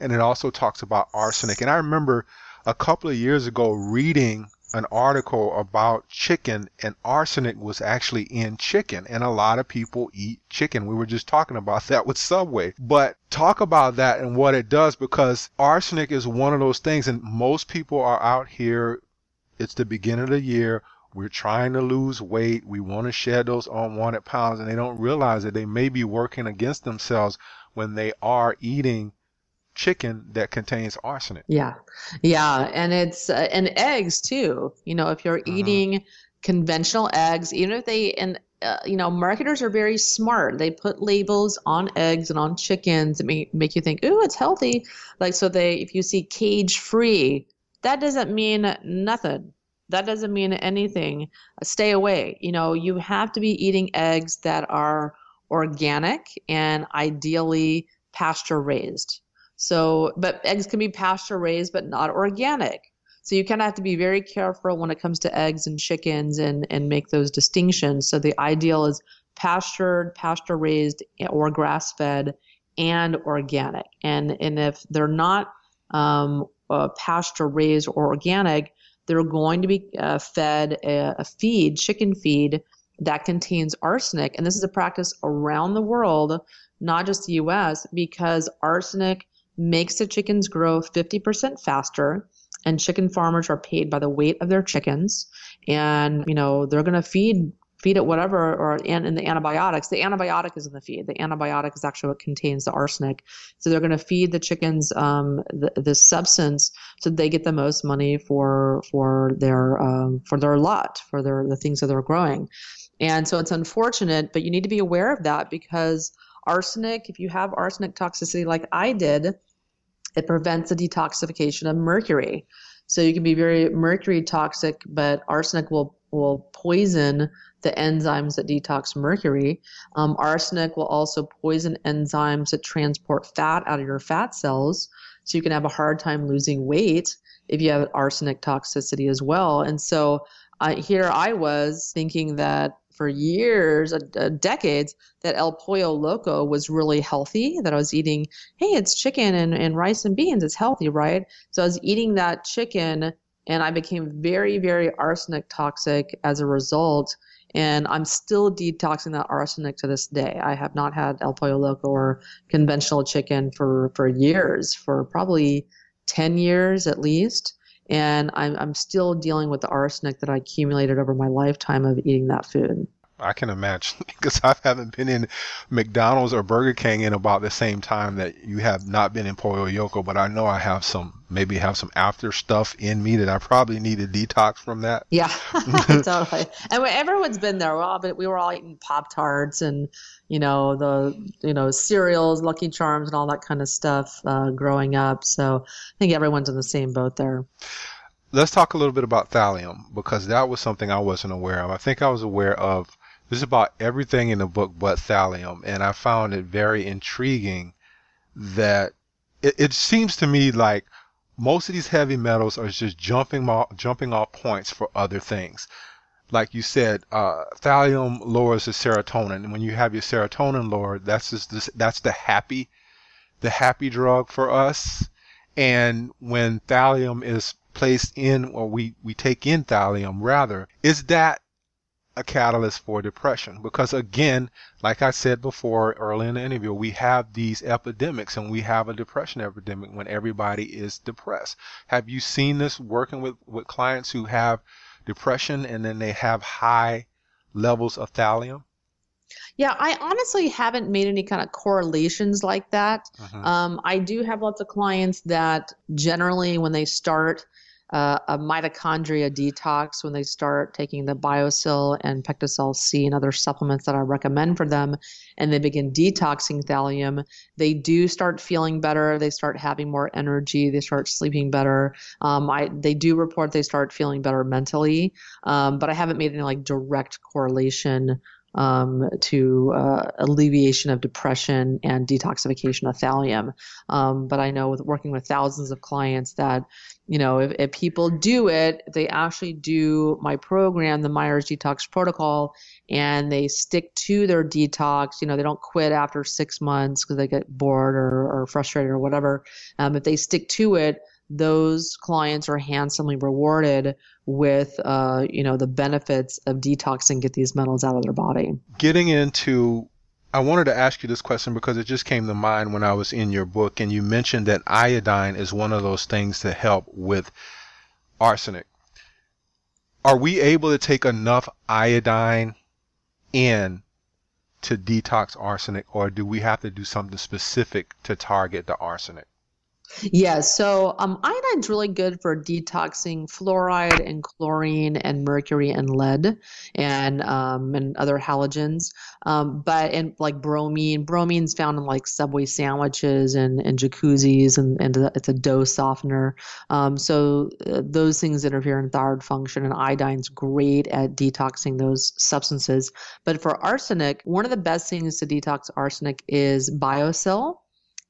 and it also talks about arsenic. And I remember a couple of years ago reading an article about chicken and arsenic was actually in chicken and a lot of people eat chicken. We were just talking about that with Subway. But talk about that and what it does because arsenic is one of those things and most people are out here it's the beginning of the year we're trying to lose weight. We want to shed those unwanted pounds, and they don't realize that they may be working against themselves when they are eating chicken that contains arsenic. Yeah, yeah, and it's uh, and eggs too. You know, if you're mm-hmm. eating conventional eggs, even if they and uh, you know, marketers are very smart. They put labels on eggs and on chickens that make, make you think, ooh, it's healthy. Like, so they, if you see cage free, that doesn't mean nothing. That doesn't mean anything. Stay away. You know, you have to be eating eggs that are organic and ideally pasture raised. So, but eggs can be pasture raised, but not organic. So you kind of have to be very careful when it comes to eggs and chickens and, and make those distinctions. So the ideal is pastured, pasture raised, or grass fed and organic. And, and if they're not um, uh, pasture raised or organic, they're going to be uh, fed a, a feed, chicken feed, that contains arsenic. And this is a practice around the world, not just the US, because arsenic makes the chickens grow 50% faster and chicken farmers are paid by the weight of their chickens and you know they're going to feed feed it whatever or in, in the antibiotics. The antibiotic is in the feed. The antibiotic is actually what contains the arsenic. So they're going to feed the chickens um, the, this substance so they get the most money for for their um, for their lot for their the things that they're growing. And so it's unfortunate but you need to be aware of that because arsenic if you have arsenic toxicity like i did it prevents the detoxification of mercury. So you can be very mercury toxic, but arsenic will will poison the enzymes that detox mercury. Um, arsenic will also poison enzymes that transport fat out of your fat cells. So you can have a hard time losing weight if you have arsenic toxicity as well. And so uh, here I was thinking that for years, uh, uh, decades, that El Pollo Loco was really healthy, that I was eating, hey, it's chicken and, and rice and beans, it's healthy, right? So I was eating that chicken and I became very, very arsenic toxic as a result. And I'm still detoxing that arsenic to this day. I have not had El Pollo Loco or conventional chicken for, for years, for probably 10 years at least and I'm, I'm still dealing with the arsenic that I accumulated over my lifetime of eating that food. I can imagine because I haven't been in McDonald's or Burger King in about the same time that you have not been in Pollo Loco, but I know I have some, maybe have some after stuff in me that I probably need to detox from that. Yeah, totally. And everyone's been there. we all, we were all eating Pop Tarts and, you know, the, you know, cereals, Lucky Charms and all that kind of stuff uh, growing up. So I think everyone's in the same boat there let's talk a little bit about thallium because that was something I wasn't aware of. I think I was aware of this is about everything in the book but thallium, and I found it very intriguing that it, it seems to me like most of these heavy metals are just jumping off, jumping off points for other things. Like you said, uh, thallium lowers the serotonin, and when you have your serotonin lowered, that's just this, that's the happy, the happy drug for us. And when thallium is placed in, or we we take in thallium rather, is that a catalyst for depression because again like i said before early in the interview we have these epidemics and we have a depression epidemic when everybody is depressed have you seen this working with with clients who have depression and then they have high levels of thallium yeah, I honestly haven't made any kind of correlations like that. Uh-huh. Um, I do have lots of clients that generally, when they start uh, a mitochondria detox when they start taking the BioSil and PectaSol C and other supplements that I recommend for them, and they begin detoxing thallium, they do start feeling better. They start having more energy. They start sleeping better. Um, I, they do report they start feeling better mentally, um, but I haven't made any like direct correlation um, to uh, alleviation of depression and detoxification of thallium. Um, but I know with working with thousands of clients that, you know, if, if people do it, they actually do my program, the Myers Detox Protocol, and they stick to their detox. You know, they don't quit after six months because they get bored or, or frustrated or whatever. Um, if they stick to it, those clients are handsomely rewarded with uh, you know the benefits of detoxing get these metals out of their body getting into I wanted to ask you this question because it just came to mind when I was in your book, and you mentioned that iodine is one of those things to help with arsenic. Are we able to take enough iodine in to detox arsenic, or do we have to do something specific to target the arsenic? Yeah, so um, iodine's really good for detoxing fluoride and chlorine and mercury and lead and um, and other halogens. Um, but and like bromine, bromine's found in like Subway sandwiches and, and jacuzzis, and, and it's a dose softener. Um, so uh, those things interfere in thyroid function, and iodine's great at detoxing those substances. But for arsenic, one of the best things to detox arsenic is BioSil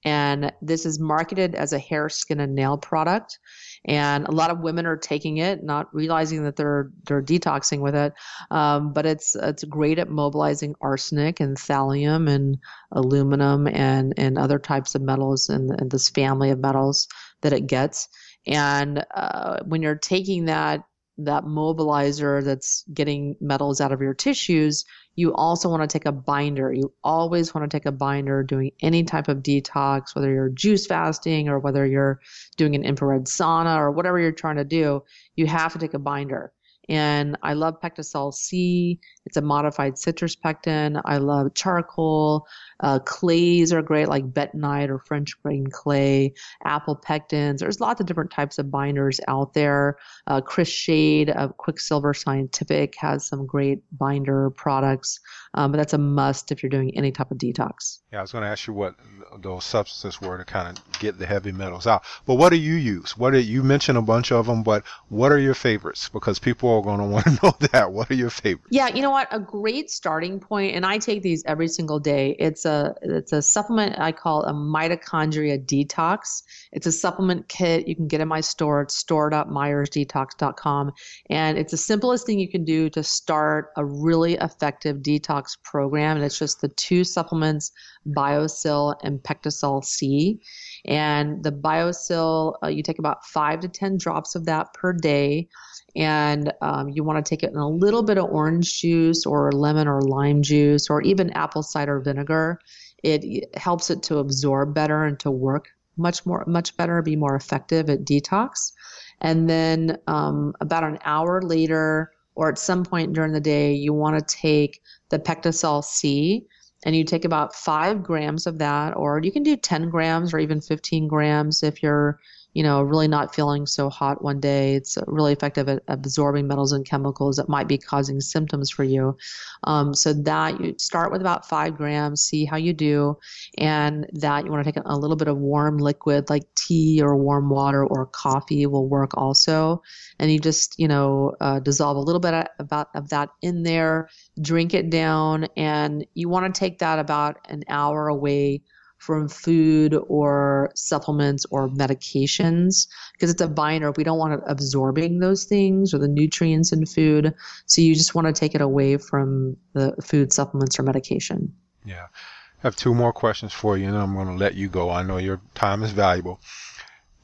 and this is marketed as a hair, skin, and nail product. And a lot of women are taking it, not realizing that they're they're detoxing with it. Um, but it's it's great at mobilizing arsenic and thallium and aluminum and and other types of metals and, and this family of metals that it gets. And uh, when you're taking that that mobilizer that's getting metals out of your tissues, you also want to take a binder. You always want to take a binder doing any type of detox, whether you're juice fasting or whether you're doing an infrared sauna or whatever you're trying to do, you have to take a binder. And I love PectaSol C. It's a modified citrus pectin. I love charcoal. Uh, clays are great, like bentonite or French green clay, apple pectins. There's lots of different types of binders out there. Uh, Chris Shade of Quicksilver Scientific has some great binder products, um, but that's a must if you're doing any type of detox. Yeah, I was going to ask you what those substances were to kind of get the heavy metals out. But what do you use? What do you mentioned a bunch of them, but what are your favorites? Because people are going to want to know that. What are your favorites? Yeah, you know what? A great starting point, and I take these every single day. It's a it's a supplement I call a mitochondria detox. It's a supplement kit you can get in my store. It's store.myersdetox.com, and it's the simplest thing you can do to start a really effective detox program. And it's just the two supplements, BioSil and PectaSol C. And the BioSil, uh, you take about five to ten drops of that per day. And um, you want to take it in a little bit of orange juice or lemon or lime juice or even apple cider vinegar. It helps it to absorb better and to work much more much better be more effective at detox. And then um, about an hour later or at some point during the day you want to take the PectaSol C and you take about five grams of that or you can do 10 grams or even 15 grams if you're you know, really not feeling so hot one day. It's really effective at absorbing metals and chemicals that might be causing symptoms for you. Um, so that you start with about five grams, see how you do, and that you want to take a little bit of warm liquid like tea or warm water or coffee will work also. And you just, you know, uh, dissolve a little bit of, about of that in there, drink it down, and you want to take that about an hour away from food or supplements or medications because it's a binder. We don't want it absorbing those things or the nutrients in food. So you just want to take it away from the food, supplements, or medication. Yeah. I have two more questions for you, and I'm going to let you go. I know your time is valuable.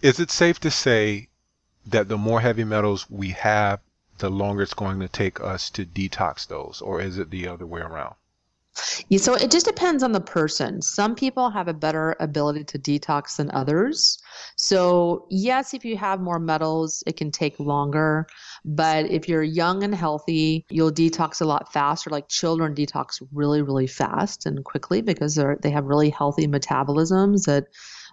Is it safe to say that the more heavy metals we have, the longer it's going to take us to detox those, or is it the other way around? So it just depends on the person. Some people have a better ability to detox than others. So, yes, if you have more metals, it can take longer. But if you're young and healthy, you'll detox a lot faster. Like children detox really, really fast and quickly because they're, they have really healthy metabolisms that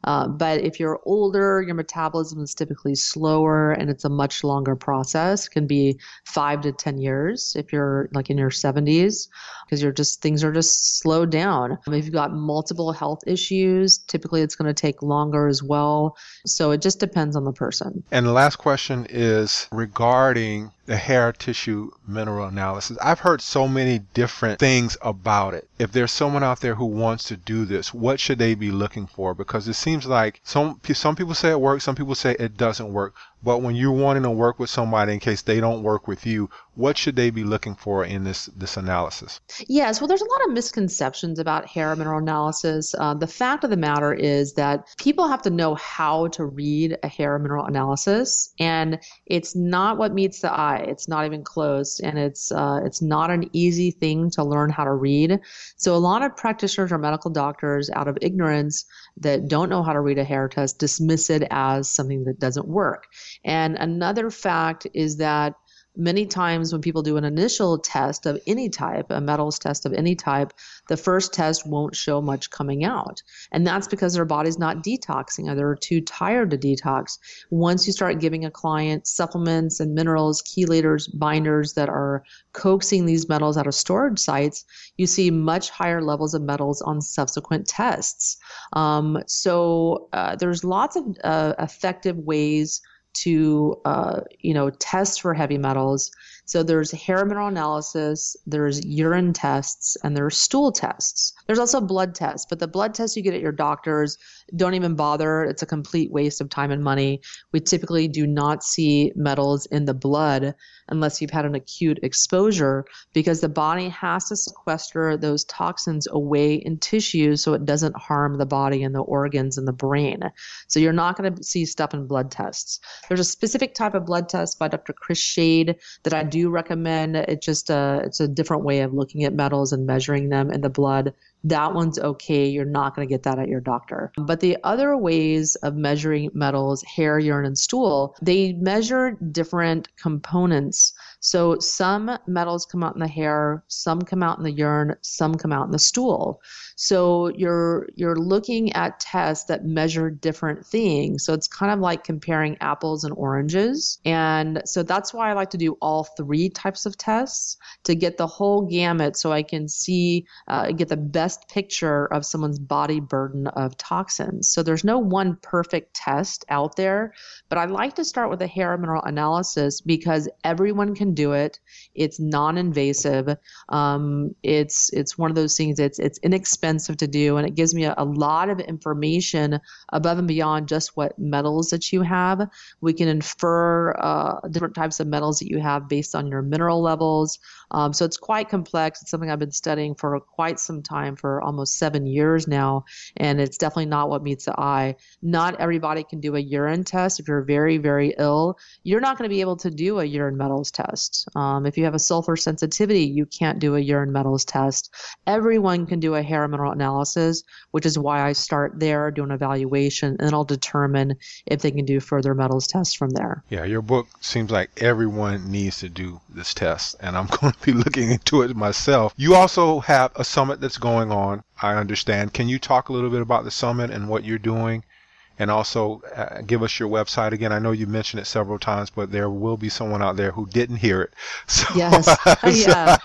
uh, but if you're older, your metabolism is typically slower and it's a much longer process. It can be five to 10 years if you're like in your 70s because you're just, things are just slowed down. If you've got multiple health issues, typically it's going to take longer as well. So it just depends on the person. And the last question is regarding the hair tissue mineral analysis. I've heard so many different things about it. If there's someone out there who wants to do this, what should they be looking for? Because it seems like some some people say it works, some people say it doesn't work. But when you're wanting to work with somebody in case they don't work with you, what should they be looking for in this this analysis? Yes, well, there's a lot of misconceptions about hair mineral analysis. Uh, the fact of the matter is that people have to know how to read a hair mineral analysis, and it's not what meets the eye. It's not even close, and it's uh, it's not an easy thing to learn how to read. So a lot of practitioners or medical doctors, out of ignorance, that don't know how to read a hair test, dismiss it as something that doesn't work. And another fact is that many times when people do an initial test of any type, a metals test of any type, the first test won't show much coming out. And that's because their body's not detoxing or they're too tired to detox. Once you start giving a client supplements and minerals, chelators, binders that are coaxing these metals out of storage sites, you see much higher levels of metals on subsequent tests. Um, so uh, there's lots of uh, effective ways to uh, you know test for heavy metals so there's hair mineral analysis, there's urine tests, and there's stool tests. There's also blood tests, but the blood tests you get at your doctor's don't even bother. It's a complete waste of time and money. We typically do not see metals in the blood unless you've had an acute exposure because the body has to sequester those toxins away in tissue so it doesn't harm the body and the organs and the brain. So you're not going to see stuff in blood tests. There's a specific type of blood test by Dr. Chris Shade that I do recommend. It's just a it's a different way of looking at metals and measuring them in the blood. That one's okay. You're not going to get that at your doctor. But the other ways of measuring metals, hair, urine, and stool, they measure different components. So some metals come out in the hair, some come out in the urine, some come out in the stool. So you're you're looking at tests that measure different things. So it's kind of like comparing apples and oranges. And so that's why I like to do all three types of tests to get the whole gamut so I can see uh, get the best picture of someone's body burden of toxins. So there's no one perfect test out there, but I like to start with a hair mineral analysis because everyone can do it. It's non-invasive. Um, it's it's one of those things. It's it's inexpensive expensive to do and it gives me a, a, lot of information above and beyond just what metals that you have. We can infer uh, different types of metals that you have based on your mineral levels. Um, so it's quite complex. It's something i've been studying for quite some time for almost seven years now and it's definitely not what meets the eye. Not everybody can do a urine test if you're very very ill. You're not going to be able to do a urine metals test. Um, if you have a sulfur sensitivity you can't do a urine metals test. Everyone can do a hair mineral analysis, which is why I start there, do an evaluation, and I'll determine if they can do further metals tests from there. Yeah, your book seems like everyone needs to do this test, and I'm going to be looking into it myself. You also have a summit that's going on, I understand. Can you talk a little bit about the summit and what you're doing? And also uh, give us your website again. I know you mentioned it several times, but there will be someone out there who didn't hear it. So, yes. yeah.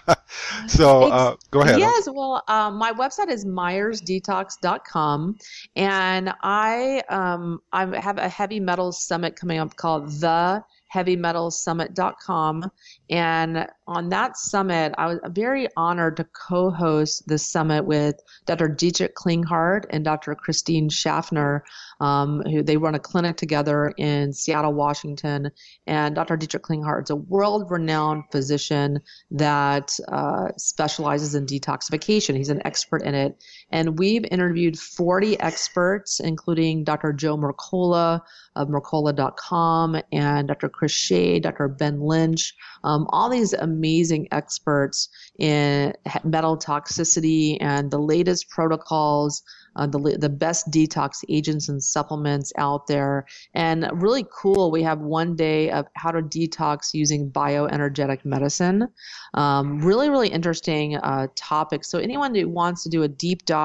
so uh, go ahead. Yes. Well, um, my website is myersdetox.com, and I um, I have a heavy metals summit coming up called the heavymetalsummit.com. And on that summit, I was very honored to co host the summit with Dr. Dietrich Klinghardt and Dr. Christine Schaffner, um, who they run a clinic together in Seattle, Washington. And Dr. Dietrich Klinghardt is a world renowned physician that uh, specializes in detoxification. He's an expert in it. And we've interviewed 40 experts, including Dr. Joe Mercola of Mercola.com and Dr. Chris Shade, Dr. Ben Lynch, um, all these amazing experts in metal toxicity and the latest protocols uh, the, the best detox agents and supplements out there. And really cool, we have one day of how to detox using bioenergetic medicine. Um, really, really interesting uh, topic. So, anyone who wants to do a deep dive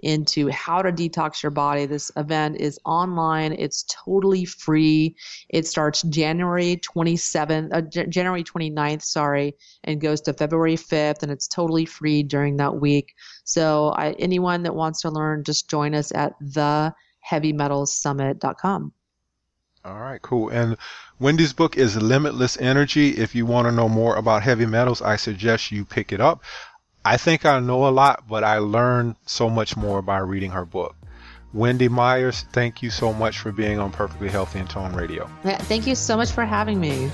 into how to detox your body, this event is online. It's totally free. It starts January 27th, uh, J- January 29th, sorry, and goes to February 5th, and it's totally free during that week. So I, anyone that wants to learn, just join us at theheavymetalsummit.com. All right, cool. And Wendy's book is Limitless Energy. If you want to know more about heavy metals, I suggest you pick it up. I think I know a lot, but I learned so much more by reading her book. Wendy Myers, thank you so much for being on Perfectly Healthy and Toned Radio. Thank you so much for having me.